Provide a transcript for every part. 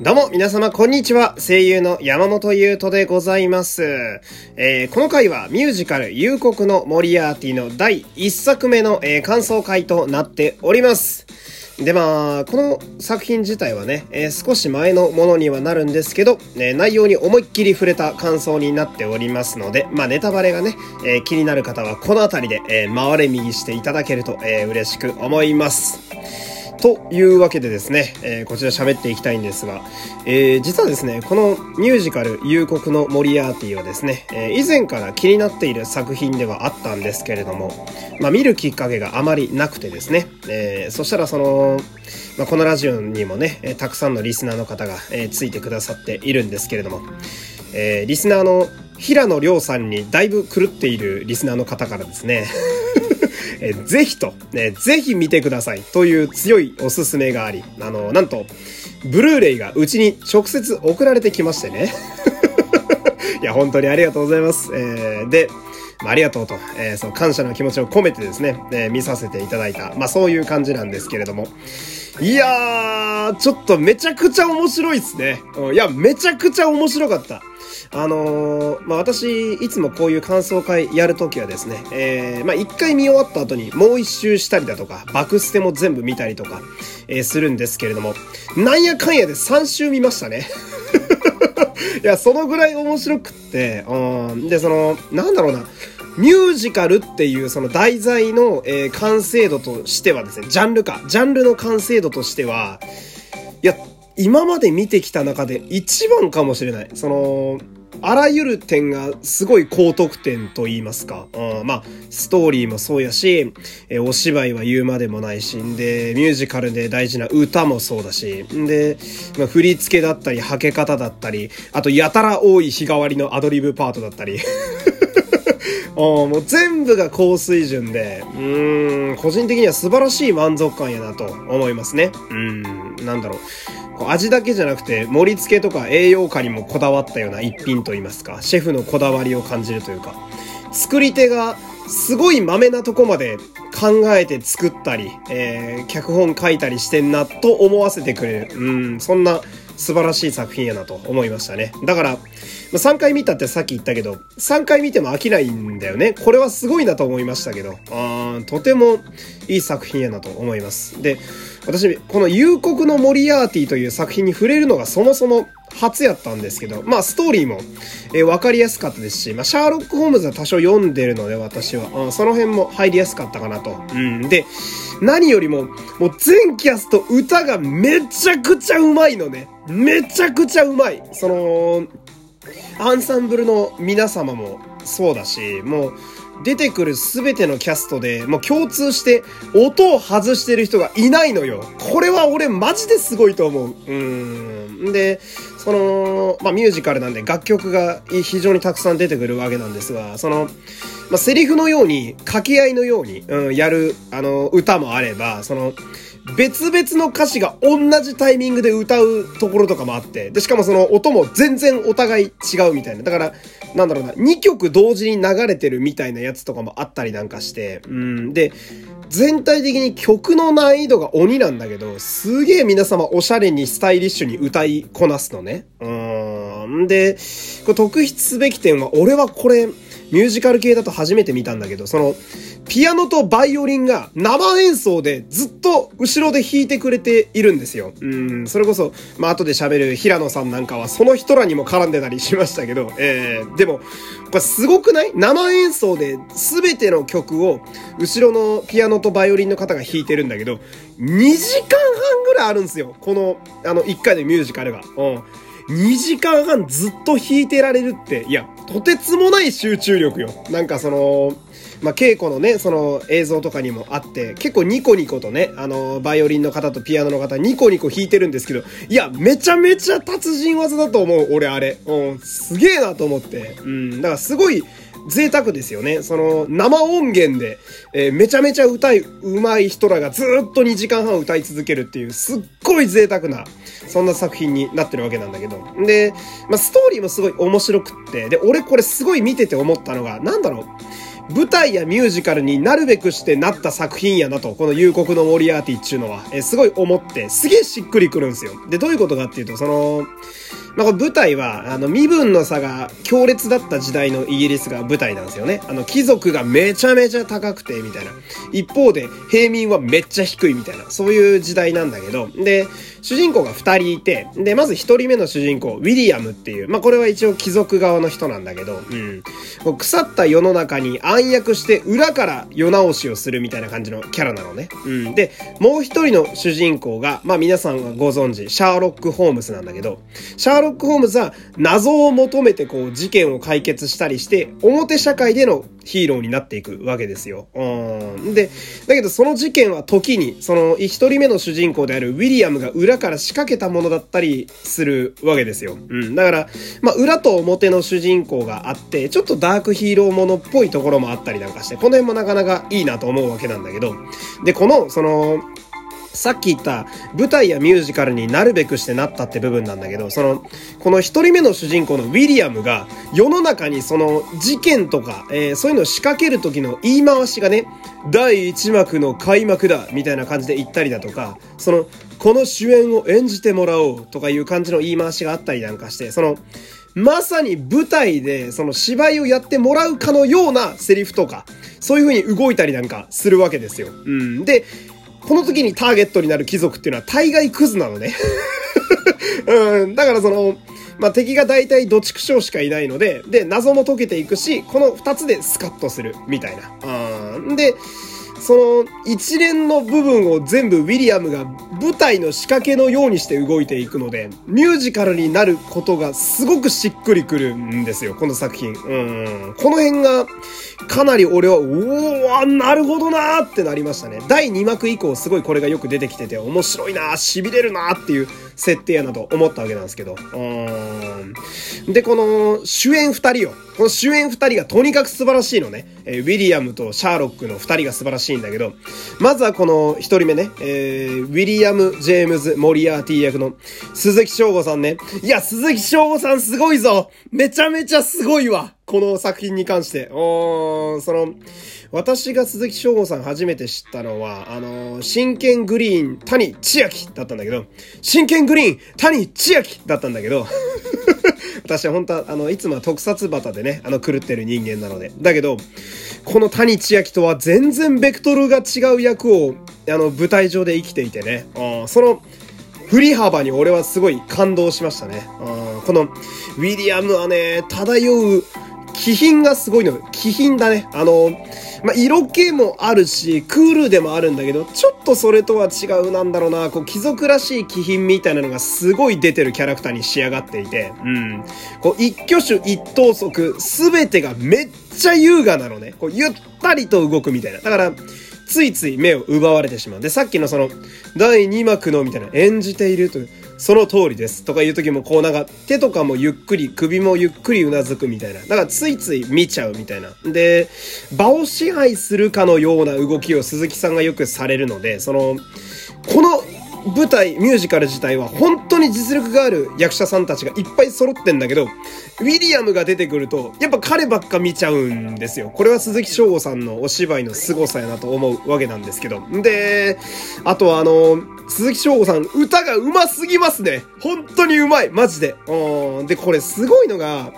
どうも、皆様、こんにちは。声優の山本優斗でございます。えー、この回はミュージカル、夕刻のモリアーティの第1作目の、えー、感想回となっております。で、まあ、この作品自体はね、えー、少し前のものにはなるんですけど、え内容に思いっきり触れた感想になっておりますので、まあ、ネタバレがね、え気になる方はこの辺りで、え回れ右していただけると、え嬉しく思います。というわけでですね、えー、こちら喋っていきたいんですが、えー、実はですね、このミュージカル、夕刻のモリアーティはですね、えー、以前から気になっている作品ではあったんですけれども、まあ、見るきっかけがあまりなくてですね、えー、そしたらその、まあ、このラジオにもね、たくさんのリスナーの方が、ついてくださっているんですけれども、えー、リスナーの平野亮さんにだいぶ狂っているリスナーの方からですねえー、ぜひと、ね、ぜひ見てくださいという強いおすすめがあり、あの、なんと、ブルーレイがうちに直接送られてきましてね。いや、本当にありがとうございます。えー、で、まあ、ありがとうと、えー、その感謝の気持ちを込めてですね、えー、見させていただいた、まあ、そういう感じなんですけれども。いやー、ちょっとめちゃくちゃ面白いっすね。いや、めちゃくちゃ面白かった。あのー、まあ、私、いつもこういう感想会やるときはですね、えー、まあ、一回見終わった後にもう一周したりだとか、バクステも全部見たりとか、えー、するんですけれども、なんやかんやで3周見ましたね。いや、そのぐらい面白くって、うん、で、その、なんだろうな、ミュージカルっていうその題材の、えー、完成度としてはですね、ジャンルか、ジャンルの完成度としては、いや、今まで見てきた中で一番かもしれない。その、あらゆる点がすごい高得点と言いますか。うん、まあ、ストーリーもそうやし、えお芝居は言うまでもないし、で、ミュージカルで大事な歌もそうだし、で、まあ、振り付けだったり、はけ方だったり、あと、やたら多い日替わりのアドリブパートだったり。もう全部が高水準で、うーん、個人的には素晴らしい満足感やなと思いますね。うん、なんだろう。味だけじゃなくて盛り付けとか栄養価にもこだわったような一品といいますか、シェフのこだわりを感じるというか、作り手がすごい豆なとこまで考えて作ったり、えー、脚本書いたりしてんなと思わせてくれる。うん、そんな素晴らしい作品やなと思いましたね。だから、3回見たってさっき言ったけど、3回見ても飽きないんだよね。これはすごいなと思いましたけど、あとてもいい作品やなと思います。で、私、この夕刻のモリアーティという作品に触れるのがそもそも初やったんですけど、まあストーリーも、えー、分かりやすかったですし、まあシャーロック・ホームズは多少読んでるので私は、うん、その辺も入りやすかったかなと。うん。で、何よりも、もう全キャスト歌がめちゃくちゃうまいのね。めちゃくちゃうまい。その、アンサンブルの皆様もそうだし、もう、出てくる全てのキャストで、もう共通して音を外してる人がいないのよ。これは俺マジですごいと思う。うん。で、その、まあミュージカルなんで楽曲が非常にたくさん出てくるわけなんですが、その、まあセリフのように、掛け合いのように、うん、やる、あの、歌もあれば、その、別々の歌詞が同じタイミングで歌うところとかもあって、で、しかもその音も全然お互い違うみたいな。だから、なんだろうな、2曲同時に流れてるみたいなやつとかもあったりなんかして、うん、で、全体的に曲の難易度が鬼なんだけど、すげえ皆様おしゃれにスタイリッシュに歌いこなすのね。うん。で、これ特筆すべき点は、俺はこれ、ミュージカル系だと初めて見たんだけど、その、ピアノとバイオリンが生演奏でずっと後ろで弾いてくれているんですよ。うん、それこそ、まあ、後で喋る平野さんなんかはその人らにも絡んでたりしましたけど、えー、でも、これすごくない？生演奏で全ての曲を後ろのピアノとバイオリンの方が弾いてるんだけど、2時間半ぐらいあるんですよ。この、あの、1回でミュージカルが。うん。2時間半ずっと弾いてられるって、いや、とてつもない集中力よ。なんかその、まあ、稽古のね、その映像とかにもあって、結構ニコニコとね、あの、バイオリンの方とピアノの方、ニコニコ弾いてるんですけど、いや、めちゃめちゃ達人技だと思う、俺あれ。うん、すげえなと思って。うん、だからすごい、贅沢ですよね。その、生音源で、えー、めちゃめちゃ歌い、上手い人らがずっと2時間半歌い続けるっていう、すっごい贅沢な、そんな作品になってるわけなんだけど。で、まあ、ストーリーもすごい面白くって、で、俺これすごい見てて思ったのが、なんだろう。舞台やミュージカルになるべくしてなった作品やなと、この夕刻のモリアーティっていうのは、すごい思って、すげえしっくりくるんですよ。で、どういうことかっていうと、その、まあ、舞台は、あの、身分の差が強烈だった時代のイギリスが舞台なんですよね。あの、貴族がめちゃめちゃ高くて、みたいな。一方で、平民はめっちゃ低いみたいな、そういう時代なんだけど、で、主人公が二人いて、で、まず一人目の主人公、ウィリアムっていう、まあ、これは一応貴族側の人なんだけど、うん。腐った世の中に暗躍して裏から世直しをするみたいな感じのキャラなのね。うん。で、もう一人の主人公が、まあ、皆さんがご存知、シャーロック・ホームズなんだけど、シャーロック・ホームズは謎を求めてこう事件を解決したりして、表社会でのヒーローになっていくわけですよ。うん。で、だけどその事件は時に、その一人目の主人公であるウィリアムが裏裏から仕掛けたものだったりするわけですよ。うん。だから、まあ、裏と表の主人公があって、ちょっとダークヒーローものっぽいところもあったりなんかして、この辺もなかなかいいなと思うわけなんだけど、で、この、その、さっき言った舞台やミュージカルになるべくしてなったって部分なんだけど、その、この一人目の主人公のウィリアムが世の中にその事件とか、えー、そういうのを仕掛ける時の言い回しがね、第一幕の開幕だみたいな感じで言ったりだとか、その、この主演を演じてもらおうとかいう感じの言い回しがあったりなんかして、その、まさに舞台でその芝居をやってもらうかのようなセリフとか、そういう風に動いたりなんかするわけですよ。うん。で、この時にターゲットになる貴族っていうのは大概クズなのね うん、だからその、まあ、敵が大体土畜生しかいないので、で、謎も解けていくし、この二つでスカッとする、みたいな。うん。で、その一連の部分を全部ウィリアムが舞台の仕掛けのようにして動いていくので、ミュージカルになることがすごくしっくりくるんですよ、この作品。うん。この辺が、かなり俺は、おー、なるほどなーってなりましたね。第2幕以降すごいこれがよく出てきてて、面白いなー、痺れるなーっていう設定やなと思ったわけなんですけど。うん。で、この主演二人よ。この主演二人がとにかく素晴らしいのね。えー、ウィリアムとシャーロックの二人が素晴らしいんだけど、まずはこの一人目ね、えー、ウィリアム・ジェームズ・モリアーティ役の鈴木翔吾さんね。いや、鈴木翔吾さんすごいぞめちゃめちゃすごいわこの作品に関して。おー、その、私が鈴木翔吾さん初めて知ったのは、あのー、真剣グリーン、谷千秋だったんだけど、真剣グリーン、谷千秋だったんだけど、私は本当は、あの、いつもは特撮バタでね、あの、狂ってる人間なので。だけど、この谷千秋とは全然ベクトルが違う役を、あの、舞台上で生きていてね、あその、振り幅に俺はすごい感動しましたね。この、ウィリアムはね、漂う、気品がすごいの。気品だね。あの、まあ、色気もあるし、クールでもあるんだけど、ちょっとそれとは違うなんだろうな、こう、貴族らしい気品みたいなのがすごい出てるキャラクターに仕上がっていて、うん。こう、一挙手一投足、すべてがめっちゃ優雅なのね。こう、ゆったりと動くみたいな。だから、ついつい目を奪われてしまう。で、さっきのその、第2幕のみたいな、演じているという、その通りですとかいう時もこうなんか手とかもゆっくり首もゆっくりうなずくみたいな。だからついつい見ちゃうみたいな。で、場を支配するかのような動きを鈴木さんがよくされるので、その、この舞台、ミュージカル自体は本当に実力がある役者さんたちがいっぱい揃ってんだけど、ウィリアムが出てくると、やっぱ彼ばっか見ちゃうんですよ。これは鈴木翔吾さんのお芝居の凄さやなと思うわけなんですけど。で、あとはあの、鈴木翔吾さん、歌が上手すぎますね。本当に上手い。マジで。うん。で、これすごいのが、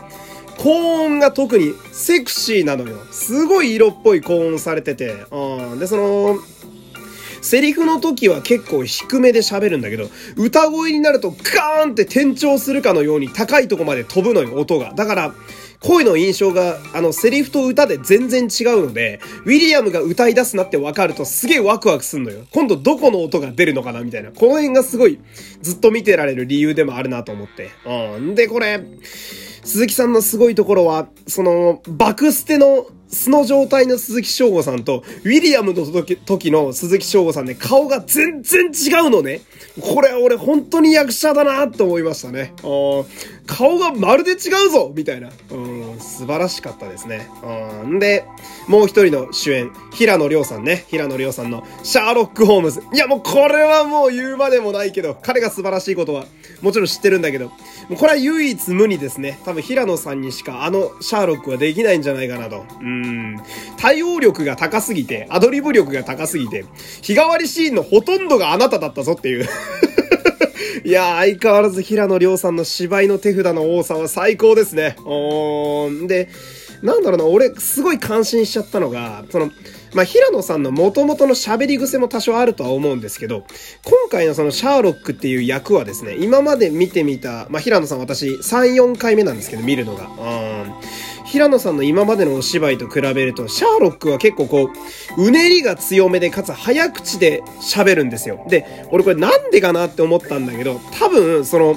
高音が特にセクシーなのよ。すごい色っぽい高音されてて。うん。で、その、セリフの時は結構低めで喋るんだけど、歌声になるとガーンって転調するかのように高いとこまで飛ぶのよ、音が。だから、声の印象が、あの、セリフと歌で全然違うので、ウィリアムが歌い出すなって分かるとすげえワクワクすんのよ。今度どこの音が出るのかなみたいな。この辺がすごいずっと見てられる理由でもあるなと思って。うん。で、これ、鈴木さんのすごいところは、その、バクステの素の状態の鈴木翔吾さんと、ウィリアムの時の鈴木翔吾さんで、ね、顔が全然違うのね。これ俺本当に役者だなって思いましたね。顔がまるで違うぞみたいな。うん、素晴らしかったですね。うん、で、もう一人の主演、平野亮さんね。平野亮さんのシャーロック・ホームズ。いやもうこれはもう言うまでもないけど、彼が素晴らしいことはもちろん知ってるんだけど、これは唯一無二ですね。多分平野さんにしかあのシャーロックはできないんじゃないかなと。うんん。対応力が高すぎて、アドリブ力が高すぎて、日替わりシーンのほとんどがあなただったぞっていう いや相変わらず平野亮さんの芝居の手札の多さは最高ですね。おーん。で、なんだろうな、俺、すごい感心しちゃったのが、その、まあ、平野さんの元々の喋り癖も多少あるとは思うんですけど、今回のそのシャーロックっていう役はですね、今まで見てみた、まあ、平野さん私3、4回目なんですけど、見るのが。うん平野さんの今までのお芝居と比べると、シャーロックは結構こう、うねりが強めで、かつ早口で喋るんですよ。で、俺これなんでかなって思ったんだけど、多分、その、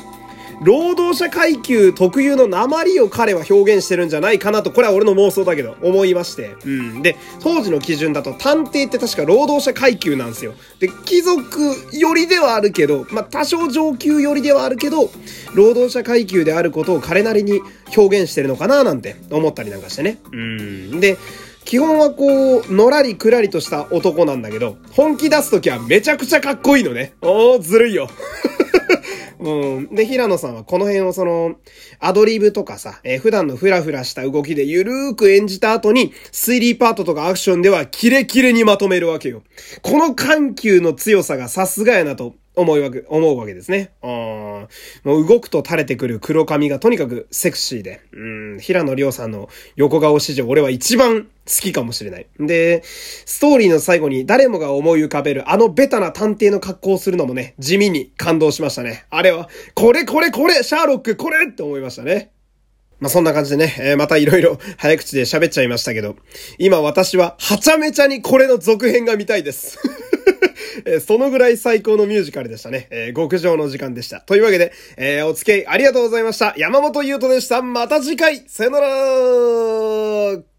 労働者階級特有の鉛を彼は表現してるんじゃないかなと、これは俺の妄想だけど、思いまして。うん。で、当時の基準だと探偵って確か労働者階級なんですよ。で、貴族寄りではあるけど、まあ、多少上級寄りではあるけど、労働者階級であることを彼なりに表現してるのかななんて思ったりなんかしてね。うん。で、基本はこう、のらりくらりとした男なんだけど、本気出すときはめちゃくちゃかっこいいのね。おー、ずるいよ。うん。で、平野さんはこの辺をその、アドリブとかさ、えー、普段のフラフラした動きでゆるーく演じた後に、推理パートとかアクションではキレキレにまとめるわけよ。この緩急の強さがさすがやなと思うわけ、思うわけですね。あもう動くと垂れてくる黒髪がとにかくセクシーで、うん、平野亮さんの横顔史上俺は一番好きかもしれない。で、ストーリーの最後に誰もが思い浮かべるあのベタな探偵の格好をするのもね、地味に感動しましたね。あれは、これこれこれシャーロックこれって思いましたね。まあ、そんな感じでね、えー、また色々 早口で喋っちゃいましたけど、今私ははちゃめちゃにこれの続編が見たいです。えー、そのぐらい最高のミュージカルでしたね。えー、極上の時間でした。というわけで、えー、お付き合いありがとうございました。山本優斗でした。また次回さよなら